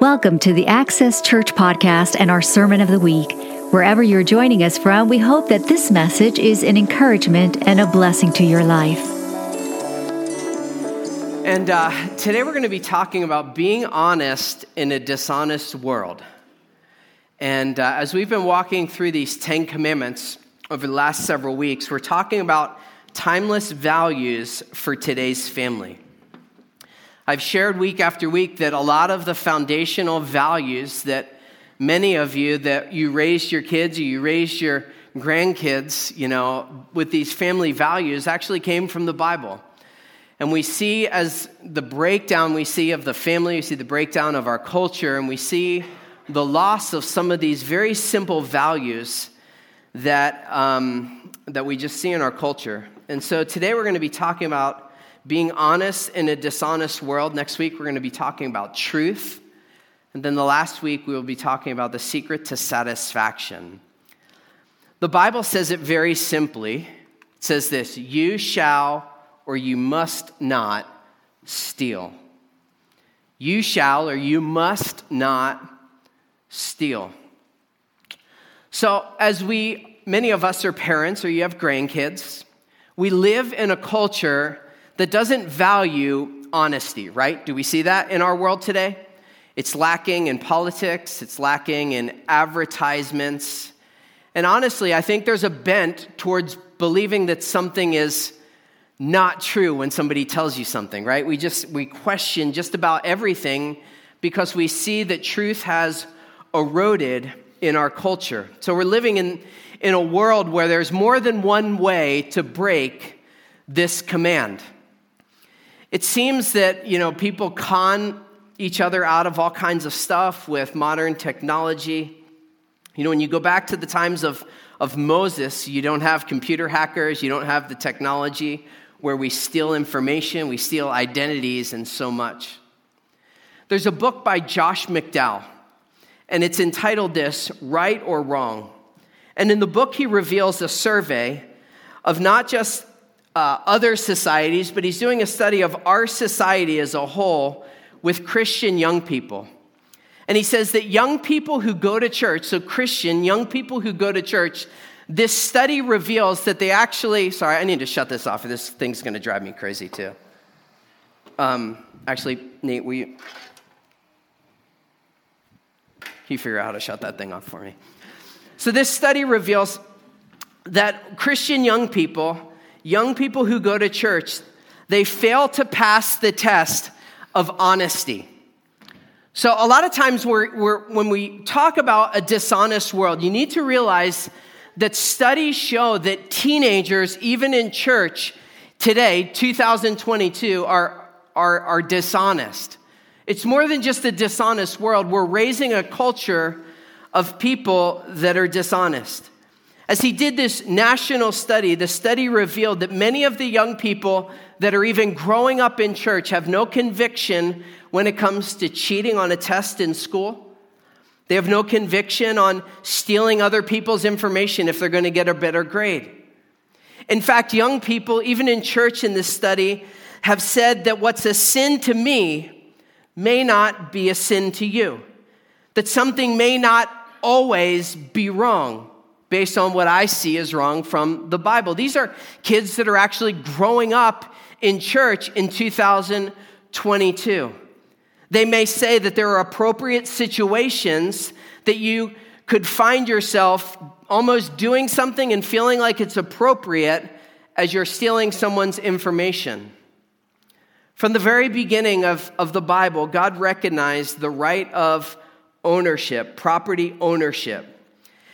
Welcome to the Access Church podcast and our Sermon of the Week. Wherever you're joining us from, we hope that this message is an encouragement and a blessing to your life. And uh, today we're going to be talking about being honest in a dishonest world. And uh, as we've been walking through these Ten Commandments over the last several weeks, we're talking about timeless values for today's family. I've shared week after week that a lot of the foundational values that many of you that you raised your kids or you raised your grandkids, you know, with these family values actually came from the Bible. And we see as the breakdown we see of the family, we see the breakdown of our culture, and we see the loss of some of these very simple values that, um, that we just see in our culture. And so today we're going to be talking about being honest in a dishonest world. Next week, we're going to be talking about truth. And then the last week, we will be talking about the secret to satisfaction. The Bible says it very simply it says this You shall or you must not steal. You shall or you must not steal. So, as we, many of us are parents or you have grandkids, we live in a culture that doesn't value honesty, right? Do we see that in our world today? It's lacking in politics, it's lacking in advertisements. And honestly, I think there's a bent towards believing that something is not true when somebody tells you something, right? We just we question just about everything because we see that truth has eroded in our culture. So we're living in in a world where there's more than one way to break this command. It seems that, you know, people con each other out of all kinds of stuff with modern technology. You know, when you go back to the times of, of Moses, you don't have computer hackers, you don't have the technology where we steal information, we steal identities, and so much. There's a book by Josh McDowell, and it's entitled This Right or Wrong. And in the book, he reveals a survey of not just uh, other societies, but he's doing a study of our society as a whole with Christian young people. And he says that young people who go to church, so Christian young people who go to church, this study reveals that they actually, sorry, I need to shut this off. This thing's going to drive me crazy too. Um, actually, Nate, will you, can you figure out how to shut that thing off for me? So, this study reveals that Christian young people young people who go to church, they fail to pass the test of honesty. So, a lot of times we're, we're, when we talk about a dishonest world, you need to realize that studies show that teenagers, even in church today, 2022, are, are, are dishonest. It's more than just a dishonest world. We're raising a culture of people that are dishonest. As he did this national study, the study revealed that many of the young people that are even growing up in church have no conviction when it comes to cheating on a test in school. They have no conviction on stealing other people's information if they're going to get a better grade. In fact, young people, even in church in this study, have said that what's a sin to me may not be a sin to you, that something may not always be wrong based on what I see as wrong from the Bible. These are kids that are actually growing up in church in 2022. They may say that there are appropriate situations that you could find yourself almost doing something and feeling like it's appropriate as you're stealing someone's information. From the very beginning of, of the Bible, God recognized the right of ownership, property ownership.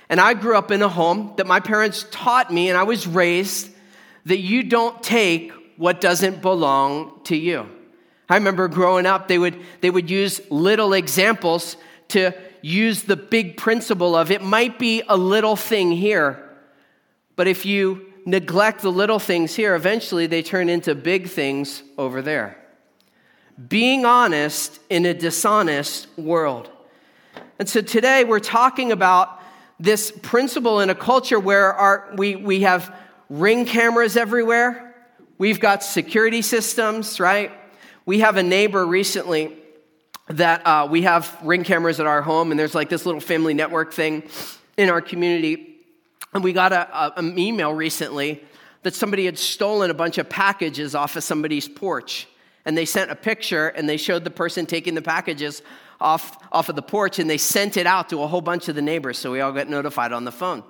And I grew up in a home that my parents taught me, and I was raised that you don't take what doesn't belong to you. I remember growing up, they would, they would use little examples to use the big principle of it might be a little thing here, but if you neglect the little things here, eventually they turn into big things over there. Being honest in a dishonest world. And so today we're talking about this principle in a culture where our, we, we have ring cameras everywhere, we've got security systems, right? We have a neighbor recently that uh, we have ring cameras at our home, and there's like this little family network thing in our community. And we got a, a, an email recently that somebody had stolen a bunch of packages off of somebody's porch. And they sent a picture and they showed the person taking the packages off, off of the porch and they sent it out to a whole bunch of the neighbors. So we all got notified on the phone.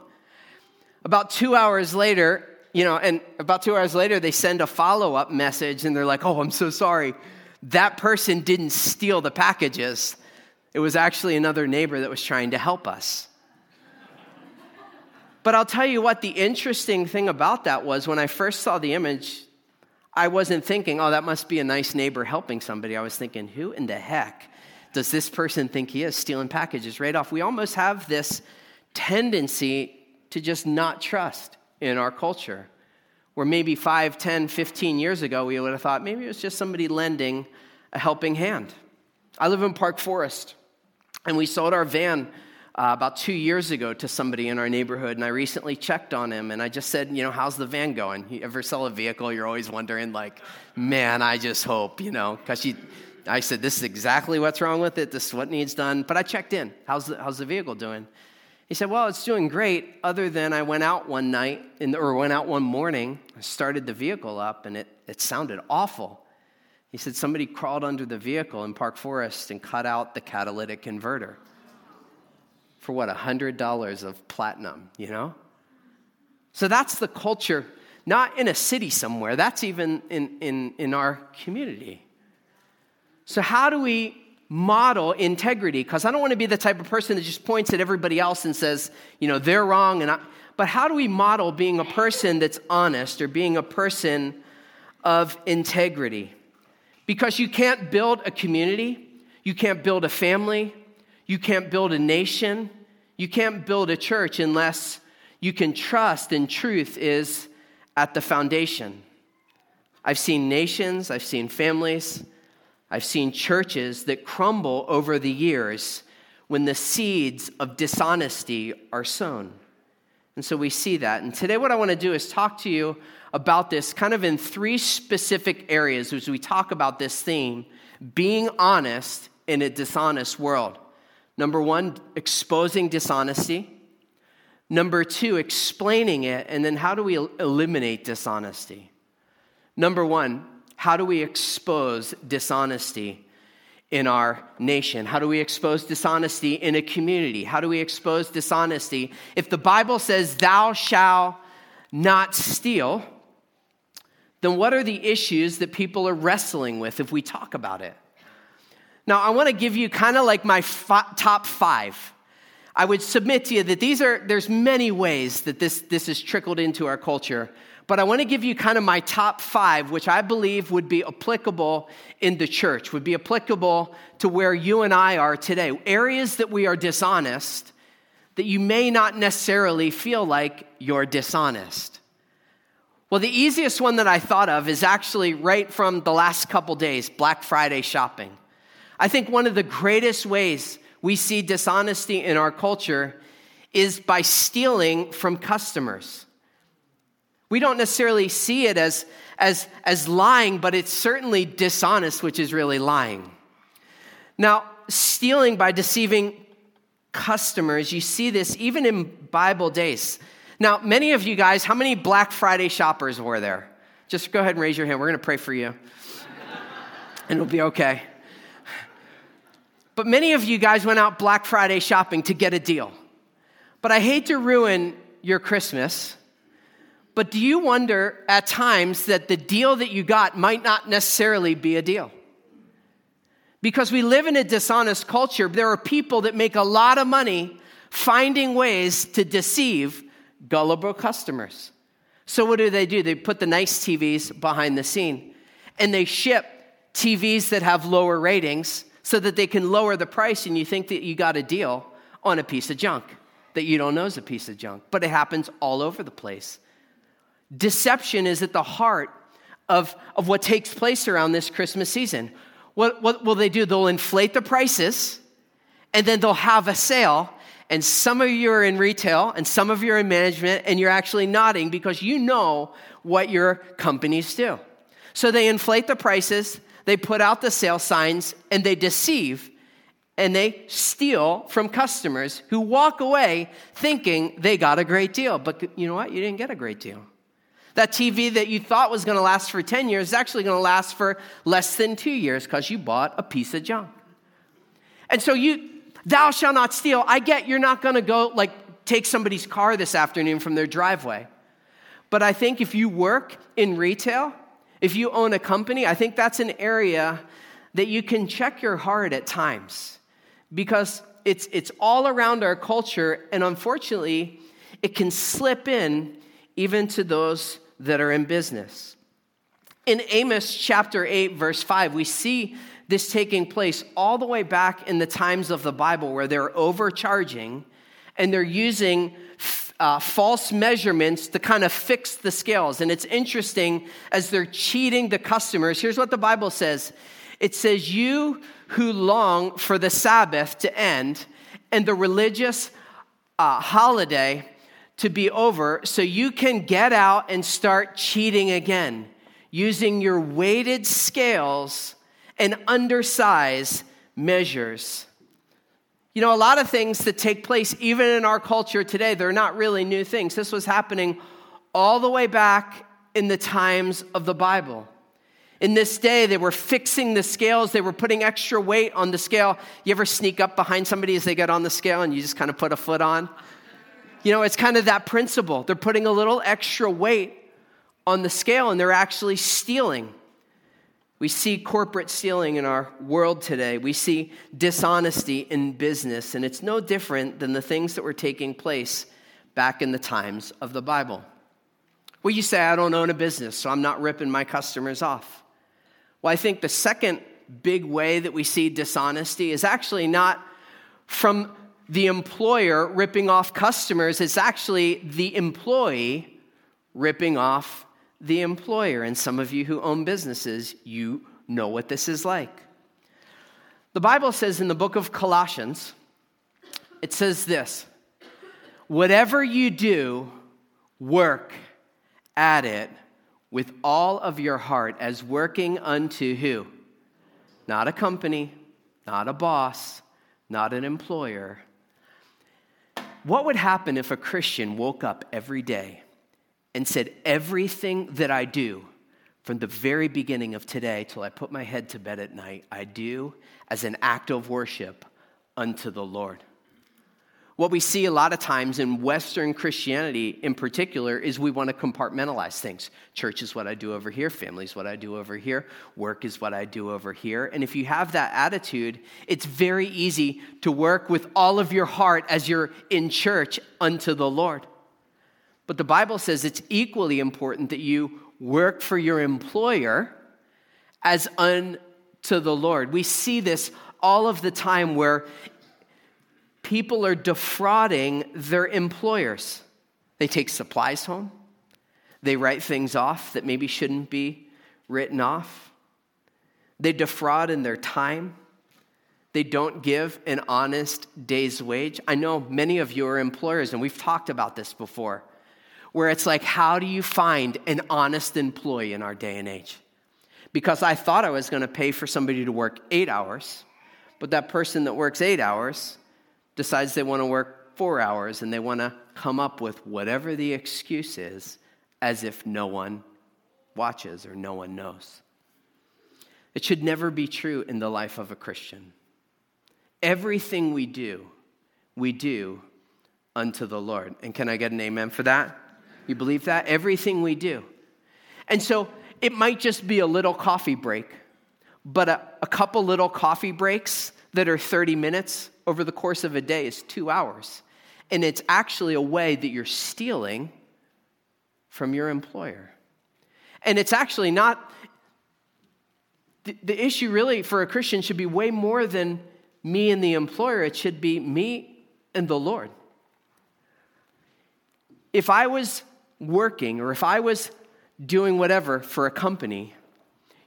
About two hours later, you know, and about two hours later, they send a follow up message and they're like, oh, I'm so sorry. That person didn't steal the packages. It was actually another neighbor that was trying to help us. But I'll tell you what, the interesting thing about that was when I first saw the image, I wasn't thinking, oh, that must be a nice neighbor helping somebody. I was thinking, who in the heck does this person think he is stealing packages right off? We almost have this tendency to just not trust in our culture. Where maybe 5, 10, 15 years ago, we would have thought maybe it was just somebody lending a helping hand. I live in Park Forest, and we sold our van uh, about two years ago to somebody in our neighborhood, and I recently checked on him, and I just said, you know, how's the van going? You ever sell a vehicle, you're always wondering, like, man, I just hope, you know, because I said, this is exactly what's wrong with it, this is what needs done, but I checked in. How's the, how's the vehicle doing? He said, well, it's doing great, other than I went out one night, the, or went out one morning, I started the vehicle up, and it, it sounded awful. He said, somebody crawled under the vehicle in Park Forest and cut out the catalytic converter for what, $100 of platinum, you know? So that's the culture, not in a city somewhere, that's even in, in, in our community. So, how do we model integrity? Because I don't want to be the type of person that just points at everybody else and says, you know, they're wrong. And I, but how do we model being a person that's honest or being a person of integrity? Because you can't build a community, you can't build a family, you can't build a nation. You can't build a church unless you can trust and truth is at the foundation. I've seen nations, I've seen families, I've seen churches that crumble over the years when the seeds of dishonesty are sown. And so we see that. And today, what I want to do is talk to you about this kind of in three specific areas as we talk about this theme being honest in a dishonest world. Number one, exposing dishonesty. Number two, explaining it. And then how do we eliminate dishonesty? Number one, how do we expose dishonesty in our nation? How do we expose dishonesty in a community? How do we expose dishonesty? If the Bible says, Thou shalt not steal, then what are the issues that people are wrestling with if we talk about it? Now, I want to give you kind of like my top five. I would submit to you that these are, there's many ways that this, this has trickled into our culture, but I want to give you kind of my top five, which I believe would be applicable in the church, would be applicable to where you and I are today. Areas that we are dishonest, that you may not necessarily feel like you're dishonest. Well, the easiest one that I thought of is actually right from the last couple days Black Friday shopping. I think one of the greatest ways we see dishonesty in our culture is by stealing from customers. We don't necessarily see it as, as, as lying, but it's certainly dishonest, which is really lying. Now, stealing by deceiving customers, you see this even in Bible days. Now, many of you guys, how many Black Friday shoppers were there? Just go ahead and raise your hand. We're going to pray for you, and it'll be okay. But many of you guys went out Black Friday shopping to get a deal. But I hate to ruin your Christmas. But do you wonder at times that the deal that you got might not necessarily be a deal? Because we live in a dishonest culture, there are people that make a lot of money finding ways to deceive gullible customers. So, what do they do? They put the nice TVs behind the scene and they ship TVs that have lower ratings so that they can lower the price and you think that you got a deal on a piece of junk that you don't know is a piece of junk. But it happens all over the place. Deception is at the heart of, of what takes place around this Christmas season. What, what will they do? They'll inflate the prices and then they'll have a sale. And some of you are in retail and some of you are in management, and you're actually nodding because you know what your companies do. So they inflate the prices, they put out the sale signs and they deceive and they steal from customers who walk away thinking they got a great deal. But you know what? You didn't get a great deal. That TV that you thought was going to last for 10 years is actually going to last for less than two years because you bought a piece of junk. And so you, thou shalt not steal. I get you're not going to go like take somebody's car this afternoon from their driveway. But I think if you work in retail, if you own a company, I think that's an area that you can check your heart at times because it's, it's all around our culture, and unfortunately, it can slip in even to those that are in business. In Amos chapter 8, verse 5, we see this taking place all the way back in the times of the Bible where they're overcharging and they're using uh, false measurements to kind of fix the scales. And it's interesting as they're cheating the customers. Here's what the Bible says it says, You who long for the Sabbath to end and the religious uh, holiday to be over so you can get out and start cheating again using your weighted scales and undersize measures. You know, a lot of things that take place, even in our culture today, they're not really new things. This was happening all the way back in the times of the Bible. In this day, they were fixing the scales, they were putting extra weight on the scale. You ever sneak up behind somebody as they get on the scale and you just kind of put a foot on? You know, it's kind of that principle. They're putting a little extra weight on the scale and they're actually stealing. We see corporate stealing in our world today. We see dishonesty in business, and it's no different than the things that were taking place back in the times of the Bible. Well, you say, I don't own a business, so I'm not ripping my customers off. Well, I think the second big way that we see dishonesty is actually not from the employer ripping off customers, it's actually the employee ripping off the employer. And some of you who own businesses, you know what this is like. The Bible says in the book of Colossians, it says this Whatever you do, work at it with all of your heart as working unto who? Not a company, not a boss, not an employer, what would happen if a Christian woke up every day and said, Everything that I do from the very beginning of today till I put my head to bed at night, I do as an act of worship unto the Lord? What we see a lot of times in Western Christianity in particular is we want to compartmentalize things. Church is what I do over here, family is what I do over here, work is what I do over here. And if you have that attitude, it's very easy to work with all of your heart as you're in church unto the Lord. But the Bible says it's equally important that you work for your employer as unto the Lord. We see this all of the time where people are defrauding their employers. They take supplies home, they write things off that maybe shouldn't be written off, they defraud in their time. They don't give an honest day's wage. I know many of you are employers, and we've talked about this before, where it's like, how do you find an honest employee in our day and age? Because I thought I was going to pay for somebody to work eight hours, but that person that works eight hours decides they want to work four hours and they want to come up with whatever the excuse is as if no one watches or no one knows. It should never be true in the life of a Christian. Everything we do, we do unto the Lord. And can I get an amen for that? You believe that? Everything we do. And so it might just be a little coffee break, but a, a couple little coffee breaks that are 30 minutes over the course of a day is two hours. And it's actually a way that you're stealing from your employer. And it's actually not, the, the issue really for a Christian should be way more than me and the employer, it should be me and the Lord. If I was working or if I was doing whatever for a company,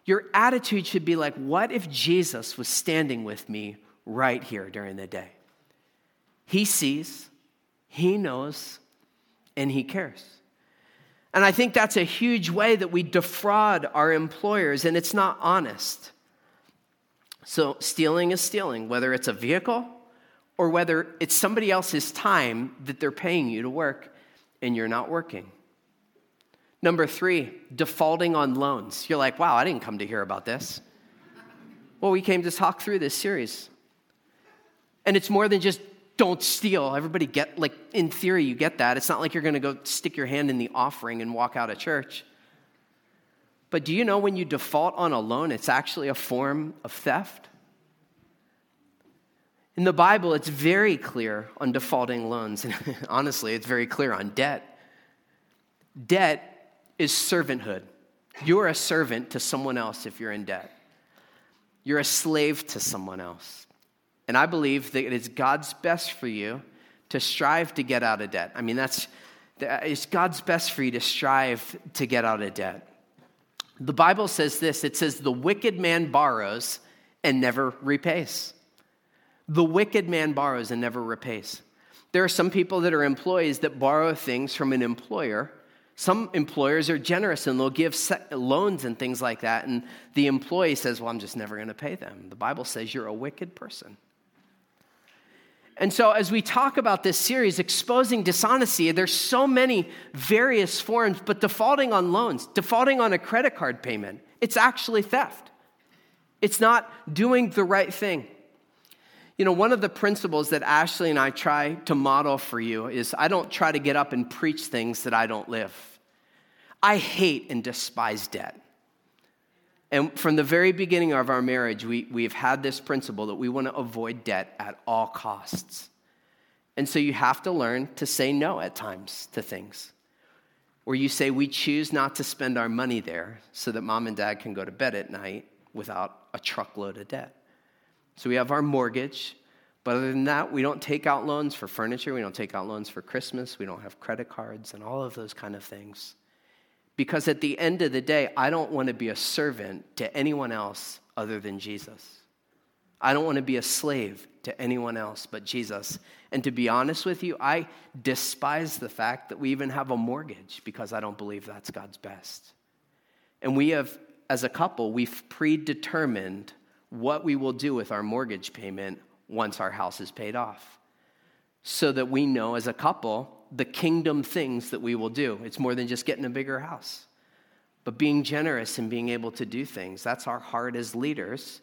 your attitude should be like, what if Jesus was standing with me right here during the day. He sees, He knows, and He cares. And I think that's a huge way that we defraud our employers, and it's not honest. So, stealing is stealing, whether it's a vehicle or whether it's somebody else's time that they're paying you to work and you're not working. Number three, defaulting on loans. You're like, wow, I didn't come to hear about this. Well, we came to talk through this series. And it's more than just don't steal. Everybody get, like, in theory, you get that. It's not like you're going to go stick your hand in the offering and walk out of church. But do you know when you default on a loan, it's actually a form of theft? In the Bible, it's very clear on defaulting loans. And honestly, it's very clear on debt. Debt is servanthood. You're a servant to someone else if you're in debt, you're a slave to someone else. And I believe that it is God's best for you to strive to get out of debt. I mean, that's uh, it's God's best for you to strive to get out of debt. The Bible says this it says, The wicked man borrows and never repays. The wicked man borrows and never repays. There are some people that are employees that borrow things from an employer. Some employers are generous and they'll give loans and things like that. And the employee says, Well, I'm just never going to pay them. The Bible says you're a wicked person. And so, as we talk about this series, exposing dishonesty, there's so many various forms, but defaulting on loans, defaulting on a credit card payment, it's actually theft. It's not doing the right thing. You know, one of the principles that Ashley and I try to model for you is I don't try to get up and preach things that I don't live. I hate and despise debt. And from the very beginning of our marriage, we, we've had this principle that we want to avoid debt at all costs. And so you have to learn to say no at times to things. Where you say, we choose not to spend our money there so that mom and dad can go to bed at night without a truckload of debt. So we have our mortgage, but other than that, we don't take out loans for furniture, we don't take out loans for Christmas, we don't have credit cards, and all of those kind of things. Because at the end of the day, I don't want to be a servant to anyone else other than Jesus. I don't want to be a slave to anyone else but Jesus. And to be honest with you, I despise the fact that we even have a mortgage because I don't believe that's God's best. And we have, as a couple, we've predetermined what we will do with our mortgage payment once our house is paid off. So that we know as a couple the kingdom things that we will do. It's more than just getting a bigger house, but being generous and being able to do things. That's our heart as leaders.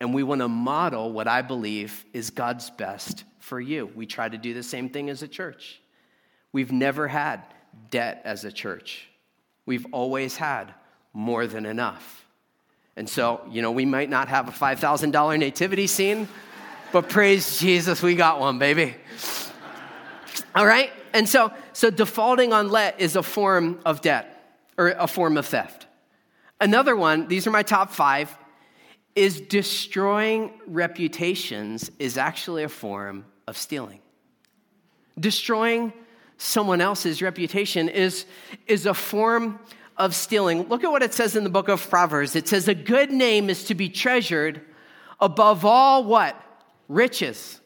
And we want to model what I believe is God's best for you. We try to do the same thing as a church. We've never had debt as a church, we've always had more than enough. And so, you know, we might not have a $5,000 nativity scene, but praise Jesus, we got one, baby. All right? And so, so defaulting on let is a form of debt or a form of theft. Another one, these are my top five, is destroying reputations is actually a form of stealing. Destroying someone else's reputation is, is a form of stealing. Look at what it says in the book of Proverbs. It says, A good name is to be treasured above all what? Riches.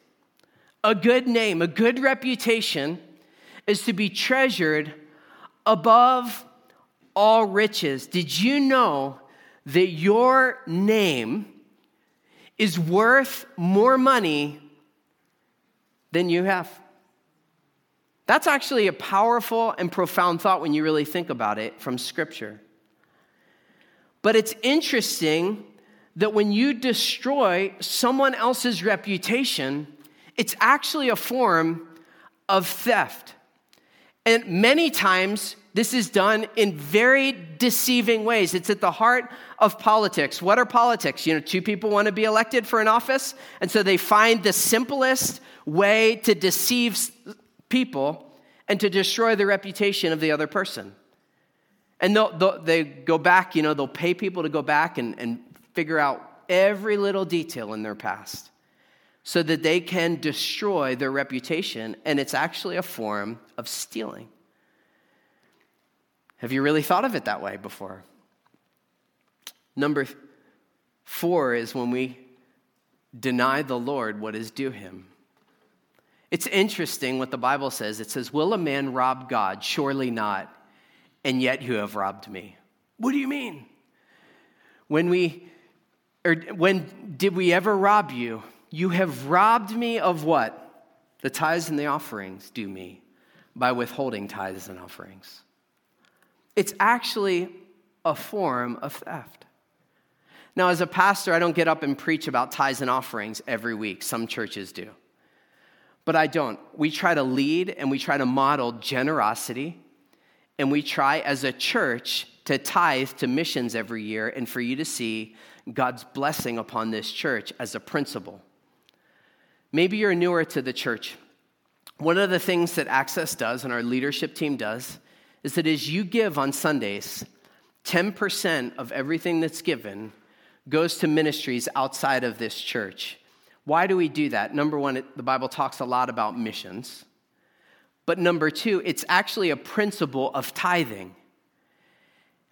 A good name, a good reputation is to be treasured above all riches. Did you know that your name is worth more money than you have? That's actually a powerful and profound thought when you really think about it from Scripture. But it's interesting that when you destroy someone else's reputation, it's actually a form of theft. And many times, this is done in very deceiving ways. It's at the heart of politics. What are politics? You know, two people want to be elected for an office, and so they find the simplest way to deceive people and to destroy the reputation of the other person. And they'll, they'll, they go back, you know, they'll pay people to go back and, and figure out every little detail in their past so that they can destroy their reputation, and it's actually a form of stealing. Have you really thought of it that way before? Number four is when we deny the Lord what is due him. It's interesting what the Bible says. It says, Will a man rob God? Surely not. And yet you have robbed me. What do you mean? When we or when did we ever rob you? You have robbed me of what? The tithes and the offerings due me by withholding tithes and offerings. It's actually a form of theft. Now, as a pastor, I don't get up and preach about tithes and offerings every week. Some churches do. But I don't. We try to lead and we try to model generosity, and we try as a church to tithe to missions every year and for you to see God's blessing upon this church as a principle. Maybe you're newer to the church. One of the things that Access does and our leadership team does is that as you give on Sundays, 10% of everything that's given goes to ministries outside of this church. Why do we do that? Number one, the Bible talks a lot about missions. But number two, it's actually a principle of tithing.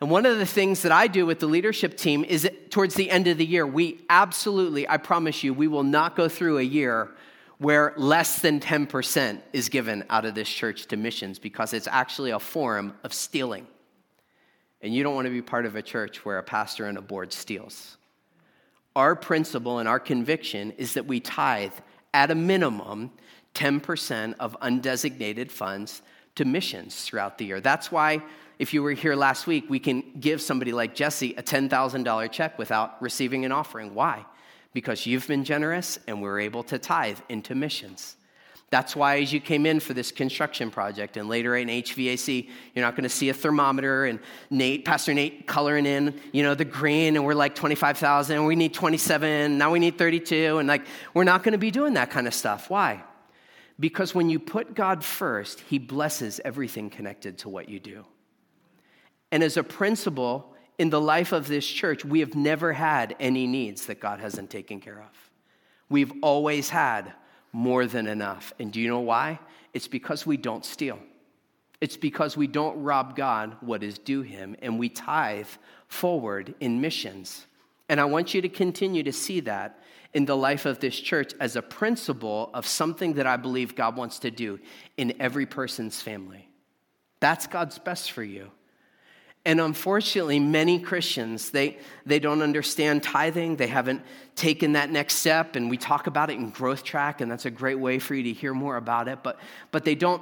And one of the things that I do with the leadership team is towards the end of the year, we absolutely, I promise you, we will not go through a year where less than 10% is given out of this church to missions because it's actually a form of stealing. And you don't want to be part of a church where a pastor and a board steals. Our principle and our conviction is that we tithe at a minimum 10% of undesignated funds to missions throughout the year. That's why if you were here last week, we can give somebody like Jesse a $10,000 check without receiving an offering. Why? Because you've been generous and we're able to tithe into missions. That's why, as you came in for this construction project and later in HVAC, you're not going to see a thermometer and Nate, Pastor Nate, coloring in, you know, the green, and we're like 25,000, and we need 27, now we need 32, and like, we're not going to be doing that kind of stuff. Why? Because when you put God first, He blesses everything connected to what you do. And as a principle in the life of this church, we have never had any needs that God hasn't taken care of. We've always had more than enough. And do you know why? It's because we don't steal. It's because we don't rob God what is due him and we tithe forward in missions. And I want you to continue to see that in the life of this church as a principle of something that I believe God wants to do in every person's family. That's God's best for you. And unfortunately, many Christians, they, they don't understand tithing. They haven't taken that next step. And we talk about it in Growth Track, and that's a great way for you to hear more about it. But, but they, don't,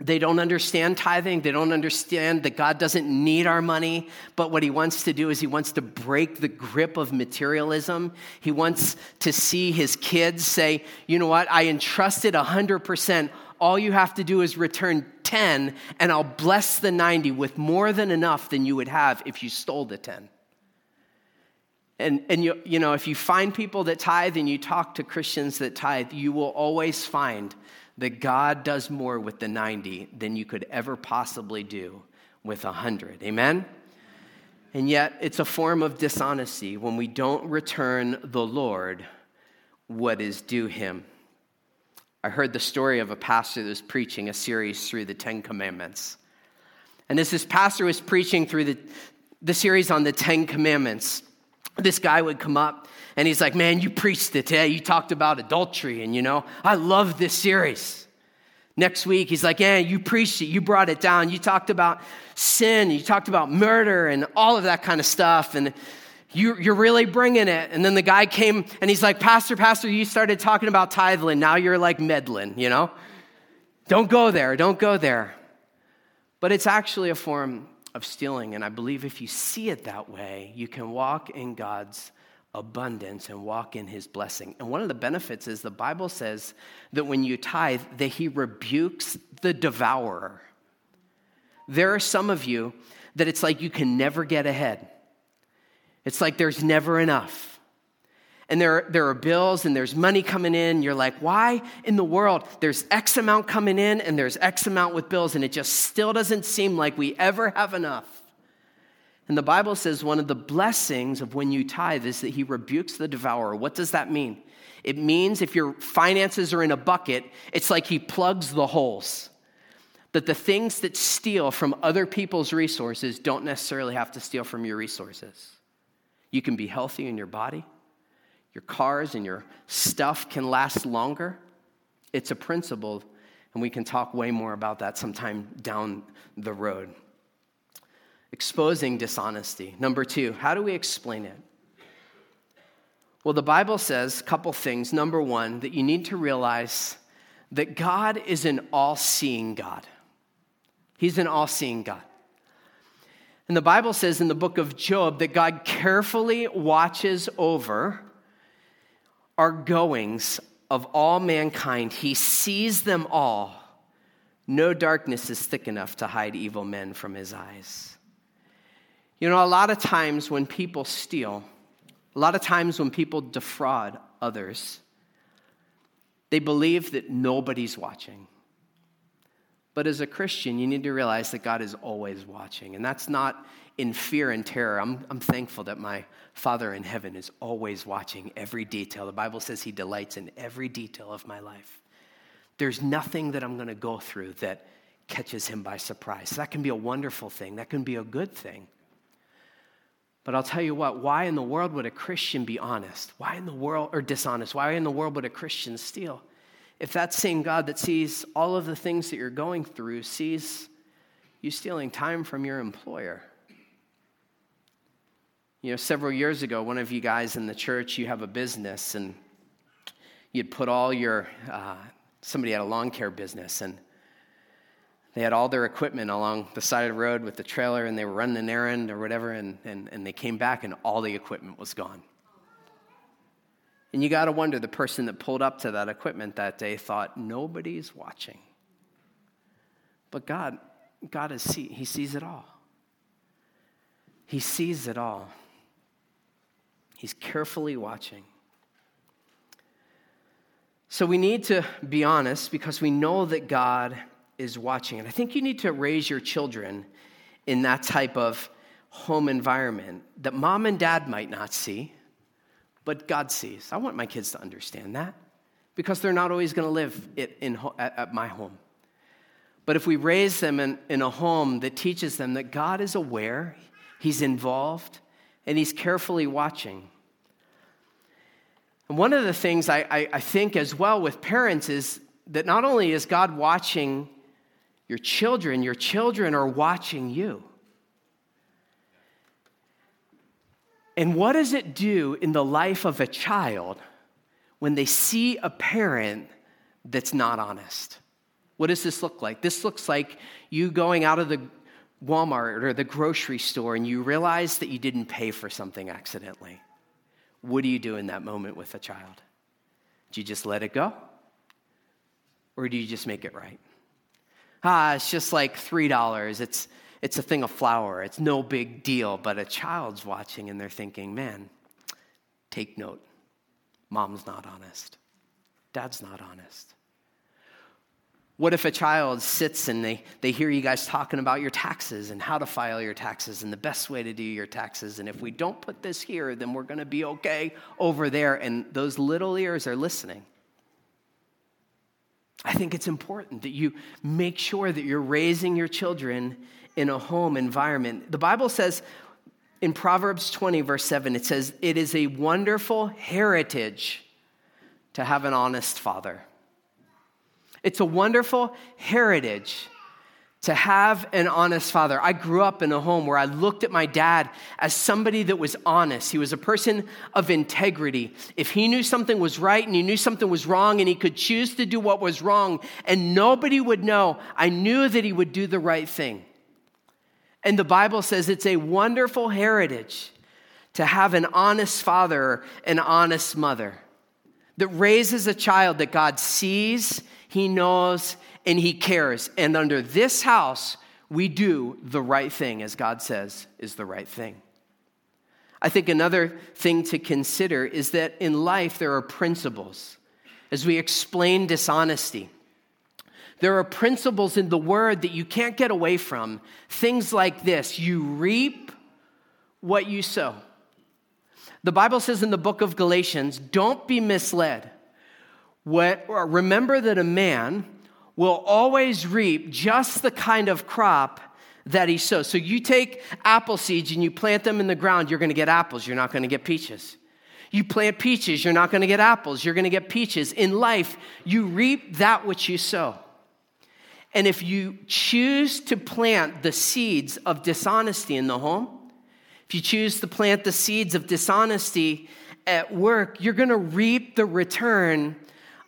they don't understand tithing. They don't understand that God doesn't need our money. But what He wants to do is He wants to break the grip of materialism. He wants to see His kids say, you know what? I entrusted 100%. All you have to do is return 10 and I'll bless the 90 with more than enough than you would have if you stole the 10. And, and you, you know, if you find people that tithe and you talk to Christians that tithe, you will always find that God does more with the 90 than you could ever possibly do with 100. Amen? And yet, it's a form of dishonesty when we don't return the Lord what is due him. I heard the story of a pastor that was preaching a series through the Ten Commandments. And as this pastor was preaching through the, the series on the Ten Commandments, this guy would come up and he's like, Man, you preached it today. You talked about adultery, and you know, I love this series. Next week, he's like, Yeah, you preached it. You brought it down. You talked about sin. You talked about murder and all of that kind of stuff. And you, you're really bringing it. And then the guy came and he's like, Pastor, Pastor, you started talking about tithing. Now you're like meddling, you know? Don't go there. Don't go there. But it's actually a form of stealing. And I believe if you see it that way, you can walk in God's abundance and walk in his blessing. And one of the benefits is the Bible says that when you tithe, that he rebukes the devourer. There are some of you that it's like you can never get ahead. It's like there's never enough. And there, there are bills and there's money coming in. You're like, why in the world? There's X amount coming in and there's X amount with bills, and it just still doesn't seem like we ever have enough. And the Bible says one of the blessings of when you tithe is that he rebukes the devourer. What does that mean? It means if your finances are in a bucket, it's like he plugs the holes. That the things that steal from other people's resources don't necessarily have to steal from your resources. You can be healthy in your body. Your cars and your stuff can last longer. It's a principle, and we can talk way more about that sometime down the road. Exposing dishonesty. Number two, how do we explain it? Well, the Bible says a couple things. Number one, that you need to realize that God is an all seeing God. He's an all seeing God. And the Bible says in the book of Job that God carefully watches over our goings of all mankind. He sees them all. No darkness is thick enough to hide evil men from his eyes. You know, a lot of times when people steal, a lot of times when people defraud others, they believe that nobody's watching. But as a Christian, you need to realize that God is always watching. And that's not in fear and terror. I'm, I'm thankful that my Father in heaven is always watching every detail. The Bible says He delights in every detail of my life. There's nothing that I'm going to go through that catches Him by surprise. That can be a wonderful thing, that can be a good thing. But I'll tell you what, why in the world would a Christian be honest? Why in the world, or dishonest? Why in the world would a Christian steal? If that same God that sees all of the things that you're going through sees you stealing time from your employer. You know, several years ago, one of you guys in the church, you have a business and you'd put all your, uh, somebody had a lawn care business and they had all their equipment along the side of the road with the trailer and they were running an errand or whatever, and, and, and they came back and all the equipment was gone. And you got to wonder the person that pulled up to that equipment that day thought, nobody's watching. But God, God is see, He sees it all. He sees it all. He's carefully watching. So we need to be honest because we know that God is watching. And I think you need to raise your children in that type of home environment that mom and dad might not see, but God sees. I want my kids to understand that because they're not always going to live in, at, at my home. But if we raise them in, in a home that teaches them that God is aware, He's involved, and He's carefully watching. And one of the things I, I, I think as well with parents is that not only is God watching your children, your children are watching you. And what does it do in the life of a child when they see a parent that's not honest? What does this look like? This looks like you going out of the Walmart or the grocery store and you realize that you didn't pay for something accidentally. What do you do in that moment with a child? Do you just let it go? Or do you just make it right? ah, it's just like $3. It's, it's a thing of flour. It's no big deal. But a child's watching and they're thinking, man, take note. Mom's not honest. Dad's not honest. What if a child sits and they, they hear you guys talking about your taxes and how to file your taxes and the best way to do your taxes? And if we don't put this here, then we're going to be okay over there. And those little ears are listening. I think it's important that you make sure that you're raising your children in a home environment. The Bible says in Proverbs 20, verse 7, it says, It is a wonderful heritage to have an honest father. It's a wonderful heritage to have an honest father. I grew up in a home where I looked at my dad as somebody that was honest. He was a person of integrity. If he knew something was right and he knew something was wrong and he could choose to do what was wrong and nobody would know, I knew that he would do the right thing. And the Bible says it's a wonderful heritage to have an honest father, an honest mother that raises a child that God sees, he knows, and he cares. And under this house, we do the right thing, as God says is the right thing. I think another thing to consider is that in life there are principles. As we explain dishonesty, there are principles in the word that you can't get away from. Things like this you reap what you sow. The Bible says in the book of Galatians, don't be misled. What, remember that a man will always reap just the kind of crop that he sows. So you take apple seeds and you plant them in the ground, you're going to get apples, you're not going to get peaches. You plant peaches, you're not going to get apples, you're going to get peaches. In life, you reap that which you sow. And if you choose to plant the seeds of dishonesty in the home, if you choose to plant the seeds of dishonesty at work, you're going to reap the return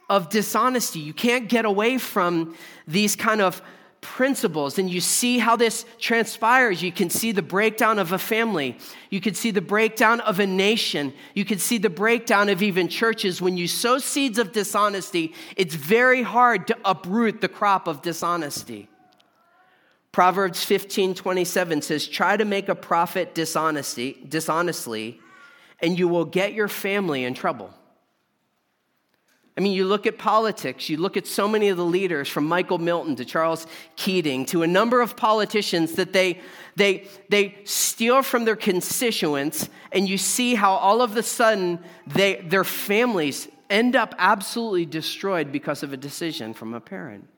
of dishonesty. You can't get away from these kind of principles and you see how this transpires. You can see the breakdown of a family. You can see the breakdown of a nation. You can see the breakdown of even churches. When you sow seeds of dishonesty, it's very hard to uproot the crop of dishonesty. Proverbs 15 27 says, Try to make a profit dishonesty, dishonestly, and you will get your family in trouble. I mean, you look at politics, you look at so many of the leaders from Michael Milken to Charles Keating to a number of politicians that they, they, they steal from their constituents, and you see how all of a sudden they, their families end up absolutely destroyed because of a decision from a parent.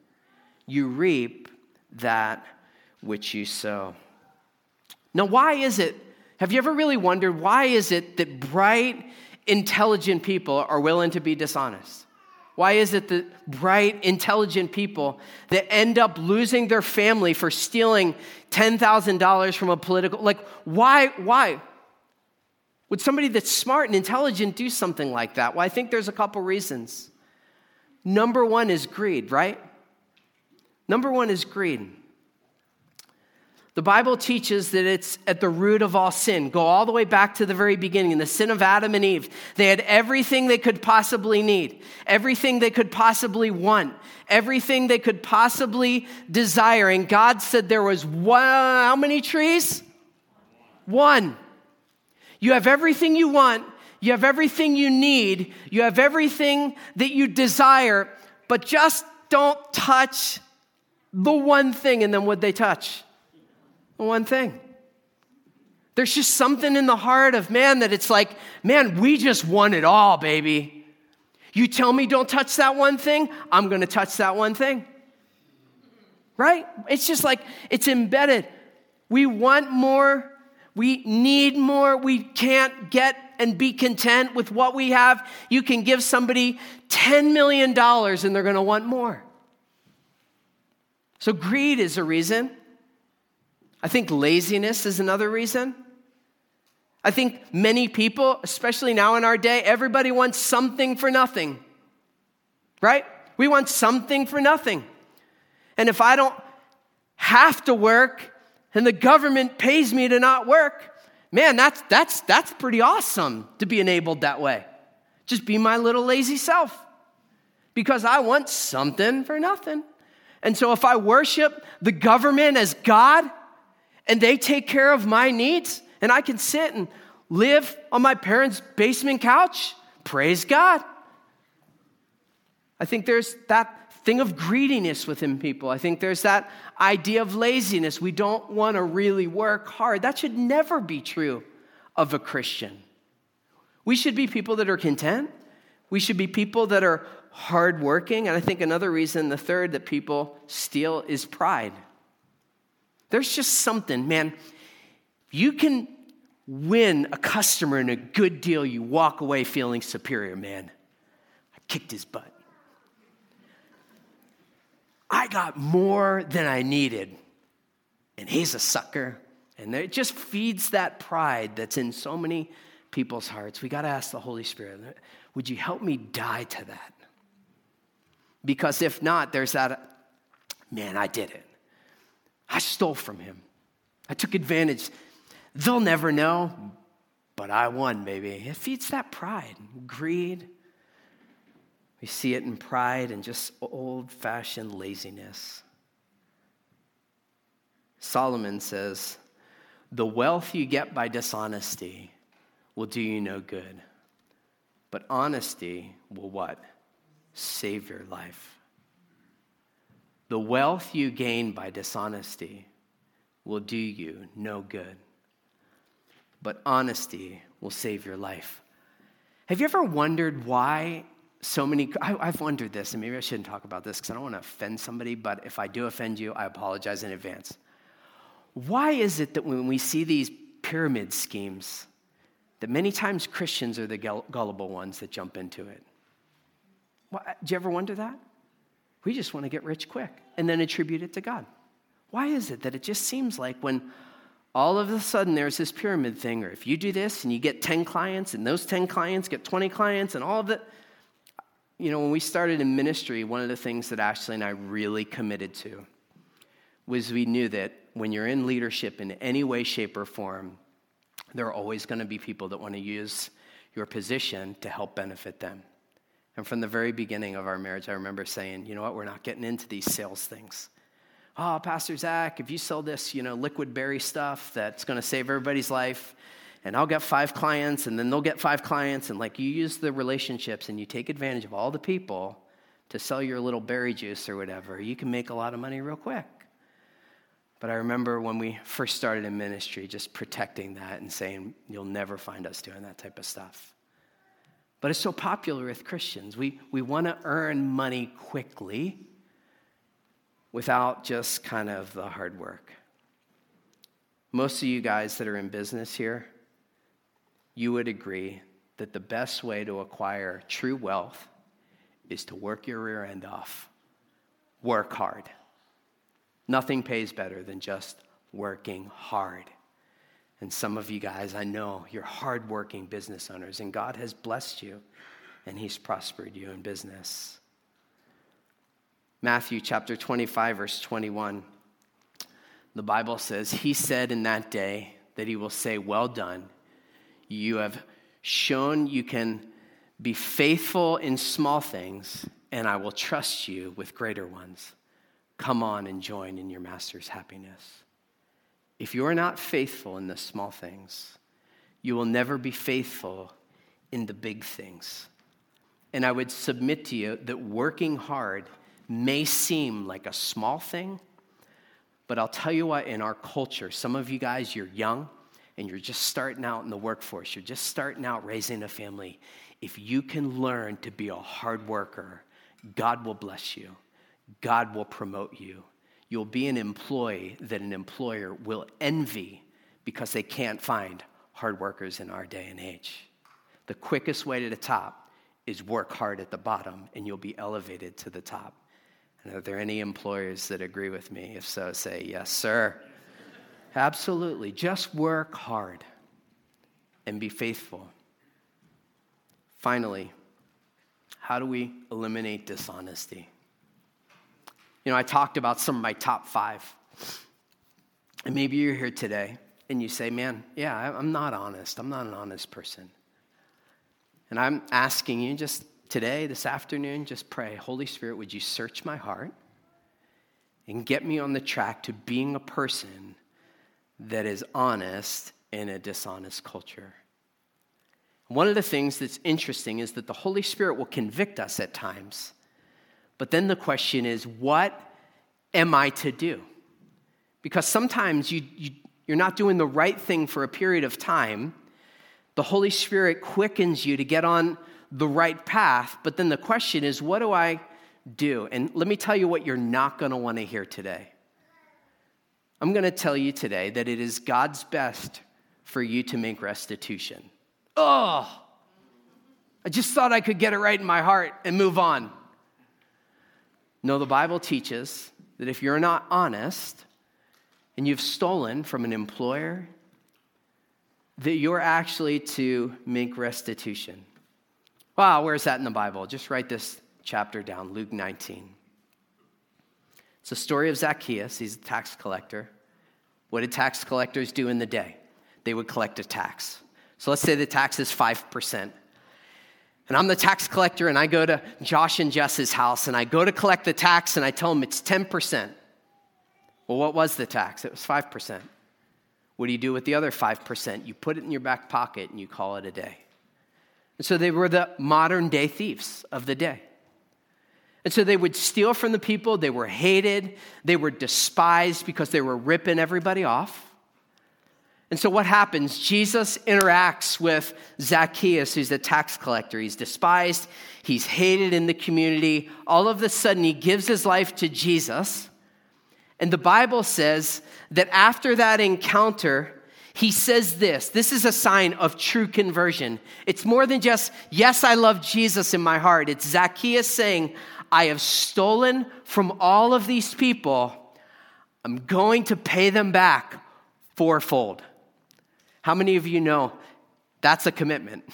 You reap that which you sow. Now, why is it? Have you ever really wondered why is it that bright, intelligent people are willing to be dishonest? Why is it that bright, intelligent people that end up losing their family for stealing $10,000 from a political, like, why, why? Would somebody that's smart and intelligent do something like that? Well, I think there's a couple reasons. Number one is greed, right? Number one is greed. The Bible teaches that it's at the root of all sin. Go all the way back to the very beginning, the sin of Adam and Eve. They had everything they could possibly need, everything they could possibly want, everything they could possibly desire. And God said there was one, how many trees? One. You have everything you want, you have everything you need, you have everything that you desire, but just don't touch the one thing. And then what they touch? One thing. There's just something in the heart of man that it's like, man, we just want it all, baby. You tell me don't touch that one thing, I'm to touch that one thing. Right? It's just like it's embedded. We want more, we need more, we can't get and be content with what we have. You can give somebody $10 million and they're to want more. So, greed is a reason. I think laziness is another reason. I think many people, especially now in our day, everybody wants something for nothing, right? We want something for nothing. And if I don't have to work and the government pays me to not work, man, that's, that's, that's pretty awesome to be enabled that way. Just be my little lazy self because I want something for nothing. And so if I worship the government as God, and they take care of my needs, and I can sit and live on my parents' basement couch. Praise God. I think there's that thing of greediness within people. I think there's that idea of laziness. We don't want to really work hard. That should never be true of a Christian. We should be people that are content. We should be people that are hardworking. And I think another reason, the third, that people steal is pride. There's just something, man. You can win a customer in a good deal, you walk away feeling superior, man. I kicked his butt. I got more than I needed, and he's a sucker. And it just feeds that pride that's in so many people's hearts. We got to ask the Holy Spirit, would you help me die to that? Because if not, there's that, man, I did it. I stole from him. I took advantage. They'll never know, but I won, baby. It feeds that pride, greed. We see it in pride and just old fashioned laziness. Solomon says, The wealth you get by dishonesty will do you no good, but honesty will what? Save your life. The wealth you gain by dishonesty will do you no good, but honesty will save your life. Have you ever wondered why so many? I, have wondered this, and maybe I shouldn't talk about this because I don't want to offend somebody, but if I do offend you, I apologize in advance. Why is it that when we see these pyramid schemes, that many times Christians are the gullible ones that jump into it? do you ever wonder that? We just want to get rich quick and then attribute it to God. Why is it that it just seems like when all of a sudden there's this pyramid thing, or if you do this and you get 10 clients, and those 10 clients get 20 clients, and all of it. You know, when we started in ministry, one of the things that Ashley and I really committed to was we knew that when you're in leadership in any way, shape, or form, there are always going to be people that want to use your position to help benefit them. And from the very beginning of our marriage, I remember saying, you know what, we're not getting into these sales things. Oh, Pastor Zach, if you sell this, you know, liquid berry stuff that's going to save everybody's life, and I'll get five clients, and then they'll get five clients, and like you use the relationships and you take advantage of all the people to sell your little berry juice or whatever, you can make a lot of money real quick. But I remember when we first started in ministry, just protecting that and saying, You'll never find us doing that type of stuff. But it's so popular with Christians. We, we want to earn money quickly without just kind of the hard work. Most of you guys that are in business here, you would agree that the best way to acquire true wealth is to work your rear end off, work hard. Nothing pays better than just working hard. And some of you guys, I know you're hardworking business owners, and God has blessed you and He's prospered you in business. Matthew chapter 25, verse 21. The Bible says, He said in that day that He will say, Well done. You have shown you can be faithful in small things, and I will trust you with greater ones. Come on and join in your master's happiness. If you're not faithful in the small things, you will never be faithful in the big things. And I would submit to you that working hard may seem like a small thing, but I'll tell you what, in our culture, some of you guys, you're young and you're just starting out in the workforce, you're just starting out raising a family. If you can learn to be a hard worker, God will bless you. God will promote you. You'll be an employee that an employer will envy because they can't find hard workers in our day and age. The quickest way to the top is work hard at the bottom, and you'll be elevated to the top. And are there any employers that agree with me? If so, say, Yes, sir. Absolutely. Just work hard and be faithful. Finally, how do we eliminate dishonesty? You know, I talked about some of my top five. And maybe you're here today and you say, man, yeah, I'm not honest. I'm not an honest person. And I'm asking you just today, this afternoon, just pray, Holy Spirit, would you search my heart and get me on the track to being a person that is honest in a dishonest culture? One of the things that's interesting is that the Holy Spirit will convict us at times but then the question is, what am I to do? Because sometimes you, you, you're not doing the right thing for a period of time. The Holy Spirit quickens you to get on the right path. But then the question is, what do I do? And let me tell you what you're not going to want to hear today. I'm going to tell you today that it is God's best for you to make restitution. Oh, I just thought I could get it right in my heart and move on. No, the Bible teaches that if you're not honest and you've stolen from an employer, that you're actually to make restitution. Wow, where's that in the Bible? Just write this chapter down, Luke 19. It's the story of Zacchaeus. He's a tax collector. What did tax collectors do in the day? They would collect a tax. So let's say the tax is 5% and I'm the tax collector, and I go to Josh and Jess's house, and I go to collect the tax, and I tell them it's 10%. Well, what was the tax? It was 5%. What do you do with the other 5%? You put it in your back pocket and you call it a day. And so they were the modern day thieves of the day. And so they would steal from the people. They were hated. They were despised because they were ripping everybody off. And so what happens? Jesus interacts with Zacchaeus, who's a tax collector. He's despised, he's hated in the community. All of a sudden, he gives his life to Jesus. And the Bible says that after that encounter, he says this this is a sign of true conversion. It's more than just, yes, I love Jesus in my heart. It's Zacchaeus saying, I have stolen from all of these people. I'm going to pay them back fourfold. How many of you know that's a commitment?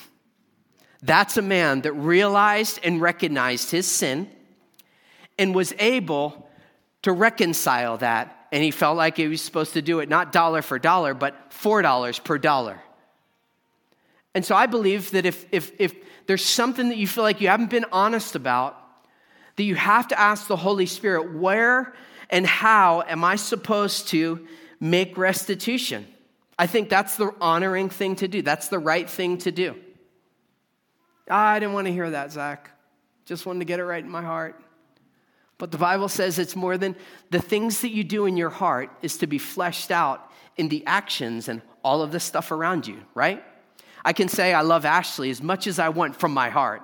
That's a man that realized and recognized his sin and was able to reconcile that. And he felt like he was supposed to do it not dollar for dollar, but $4 per dollar. And so I believe that if, if, if there's something that you feel like you haven't been honest about, that you have to ask the Holy Spirit, where and how am I supposed to make restitution? I think that's the honoring thing to do. That's the right thing to do. I didn't want to hear that, Zach. Just wanted to get it right in my heart. But the Bible says it's more than the things that you do in your heart is to be fleshed out in the actions and all of the stuff around you, right? I can say I love Ashley as much as I want from my heart.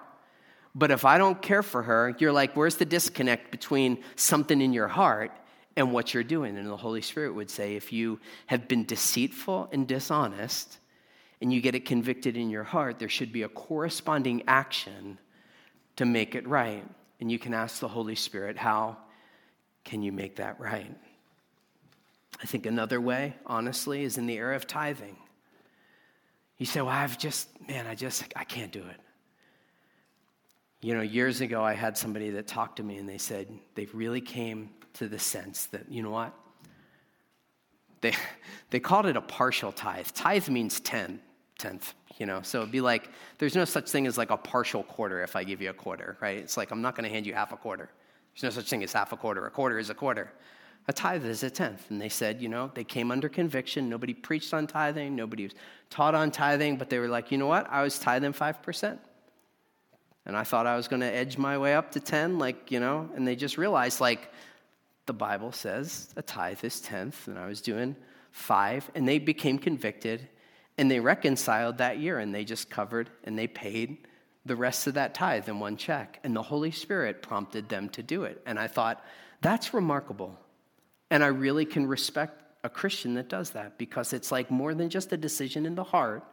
But if I don't care for her, you're like, where's the disconnect between something in your heart and what you're doing? And the Holy Spirit would say, if you have been deceitful and dishonest and you get it convicted in your heart, there should be a corresponding action to make it right. And you can ask the Holy Spirit, how can you make that right? I think another way, honestly, is in the area of tithing. You say, well, I've just, man, I just, I can't do it. You know, years ago, I had somebody that talked to me and they said they really came to the sense that, you know what? They, they called it a partial tithe. Tithe means 10, tenth, you know. So it'd be like, there's no such thing as like a partial quarter if I give you a quarter, right? It's like, I'm not going to hand you half a quarter. There's no such thing as half a quarter. A quarter is a quarter. A tithe is a tenth. And they said, you know, they came under conviction. Nobody preached on tithing. Nobody was taught on tithing. But they were like, you know what? I was tithing 5%. And I thought I was going to edge my way up to 10, like, you know, and they just realized, like, the Bible says a tithe is tenth, and I was doing five, and they became convicted, and they reconciled that year, and they just covered and they paid the rest of that tithe in one check. And the Holy Spirit prompted them to do it. And I thought, that's remarkable. And I really can respect a Christian that does that because it's like more than just a decision in the heart,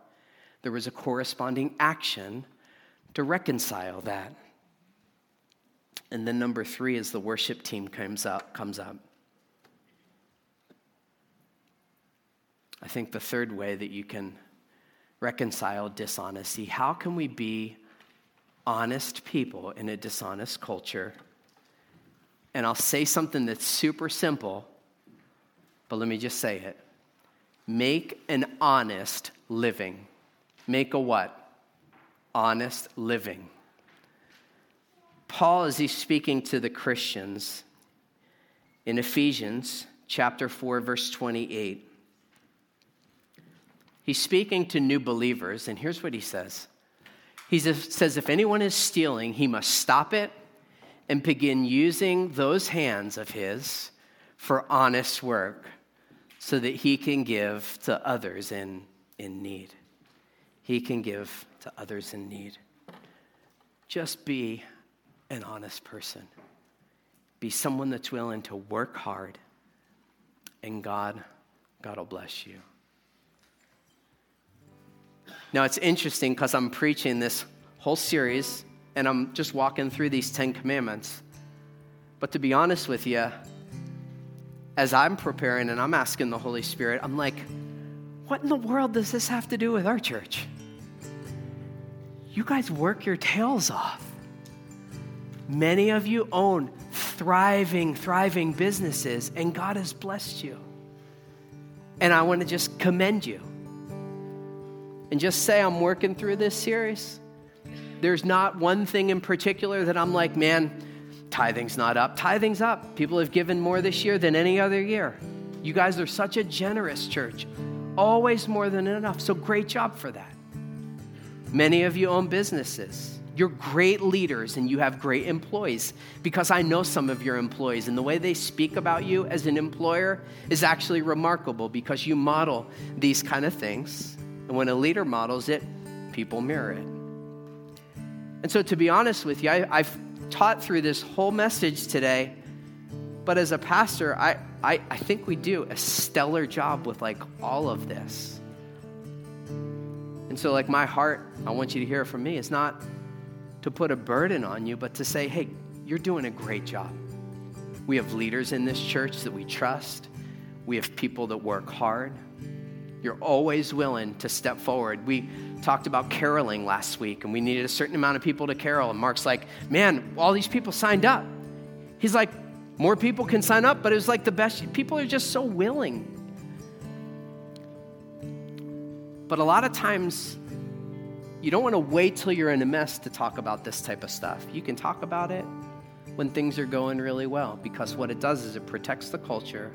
there was a corresponding action to reconcile that. And then number three is the worship team comes up. Comes up. I think the third way that you can reconcile dishonesty, how can we be honest people in a dishonest culture? And I'll say something that's super simple, but let me just say it. Make an honest living. Make a what? honest living. Paul, as he's speaking to the Christians in Ephesians chapter 4, verse 28, he's speaking to new believers, and here's what he says He says, If anyone is stealing, he must stop it and begin using those hands of his for honest work so that he can give to others in, in need. He can give to others in need. Just be an honest person. Be someone that's willing to work hard, and God, God will bless you. Now, it's interesting because I'm preaching this whole series and I'm just walking through these Ten Commandments. But to be honest with you, as I'm preparing and I'm asking the Holy Spirit, I'm like, what in the world does this have to do with our church? you guys work your tails off. Many of you own thriving, thriving businesses, and God has blessed you. And I want to just commend you and just say, I'm working through this series. There's not one thing in particular that I'm like, man, tithing's not up. Tithing's up. People have given more this year than any other year. You guys are such a generous church, always more than enough. So great job for that. Many of you own businesses. You're great leaders and you have great employees because I know some of your employees and the way they speak about you as an employer is actually remarkable because you model these kind of things. And when a leader models it, people mirror it. And so, to be honest with you, I, have taught through this whole message today, but as a pastor, I, I, I think we do a stellar job with like all of this. And so, like, my heart, I want you to hear from me, It's not to put a burden on you, but to say, hey, you're doing a great job. We have leaders in this church that we trust, we have people that work hard, You're always willing to step forward. We talked about caroling last week, and we needed a certain amount of people to carol. And Mark's like, man, all these people signed up. He's like, more people can sign up, but it was like the best. People are just so willing. But a lot of times, you don't want to wait till you're in a mess to talk about this type of stuff. You can talk about it when things are going really well because what it does is it protects the culture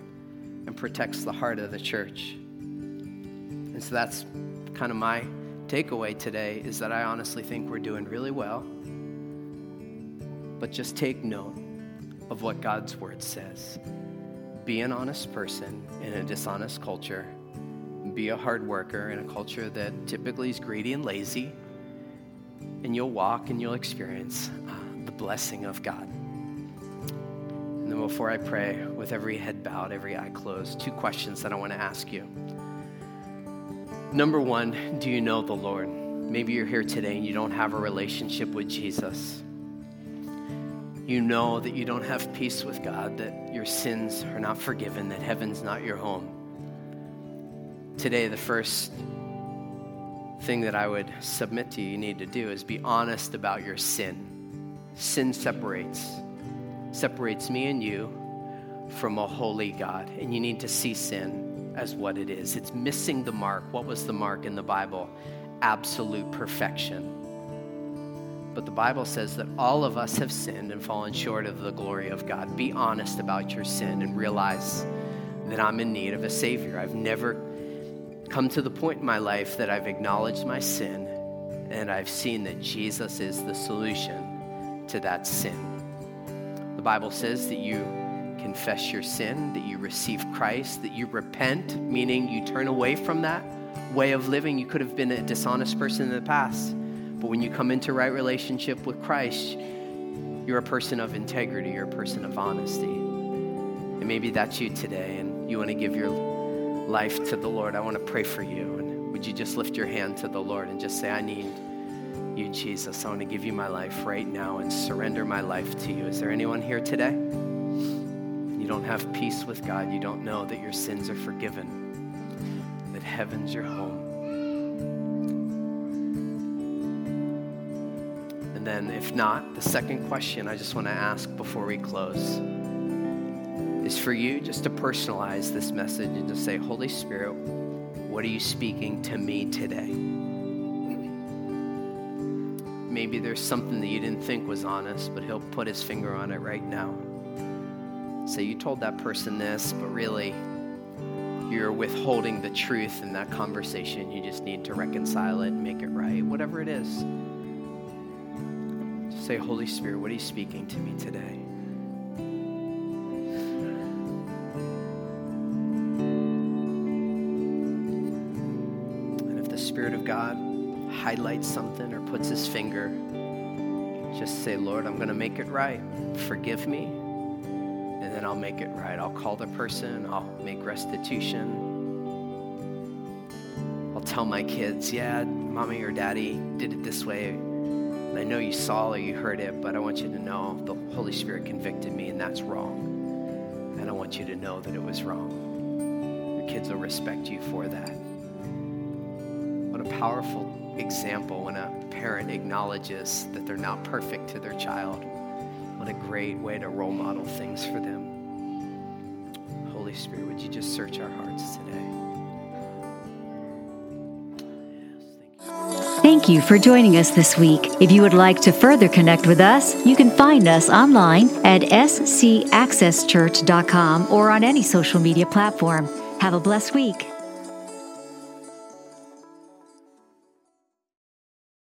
and protects the heart of the church. And so that's kind of my takeaway today is that I honestly think we're doing really well. But just take note of what God's word says. Be an honest person in a dishonest culture. Be a hard worker in a culture that typically is greedy and lazy. And you'll walk and you'll experience uh, the blessing of God. And then before I pray, with every head bowed, every eye closed, two questions that I want to ask you. Number one, do you know the Lord? Maybe you're here today and you don't have a relationship with Jesus you know that you don't have peace with God, that your sins are not forgiven, that heaven's not your home. Today, the first thing that I would submit to you, you need to do is be honest about your sin. Sin separates, separates me and you from a holy God, and you need to see sin as what it is. It's missing the mark. What was the mark in the Bible? Absolute perfection. But the Bible says that all of us have sinned and fallen short of the glory of God. Be honest about your sin and realize that I'm in need of a Savior. I've never come to the point in my life that I've acknowledged my sin and I've seen that Jesus is the solution to that sin. The Bible says that you confess your sin, that you receive Christ, that you repent, meaning you turn away from that way of living. You could have been a dishonest person in the past but when you come into right relationship with Christ, you're a person of integrity, you're a person of honesty. And maybe that's you today, and you want to give your life to the Lord. I want to pray for you. And would you just lift your hand to the Lord and just say, I need you, Jesus. I want to give you my life right now and surrender my life to you. Is there anyone here today? You don't have peace with God. You don't know that your sins are forgiven, that heaven's your home. And then, if not, the second question I just want to ask before we close is for you just to personalize this message and to say, Holy Spirit, what are you speaking to me today? Maybe there's something that you didn't think was honest, but He'll put His finger on it right now. Say, you told that person this, but really, you're withholding the truth in that conversation. You just need to reconcile it make it right, whatever it is. Say, Holy Spirit, what are you speaking to me today? Highlights something or puts his finger, just say, Lord, I'm going to make it right. Forgive me. And then I'll make it right. I'll call the person, I'll make restitution. I'll tell my kids, yeah, mommy or daddy did it this way and I know you saw or you heard it, but I want you to know the Holy Spirit convicted me, and that's wrong. And I want you to know that it was wrong. Your kids will respect you for that. What a powerful example when a parent acknowledges that they're not perfect to their child. What a great way to role model things for them. Holy Spirit, would you just search our hearts today? Thank you for joining us this week. If you would like to further connect with us, you can find us online at scaccesschurch.com or on any social media platform. Have a blessed week.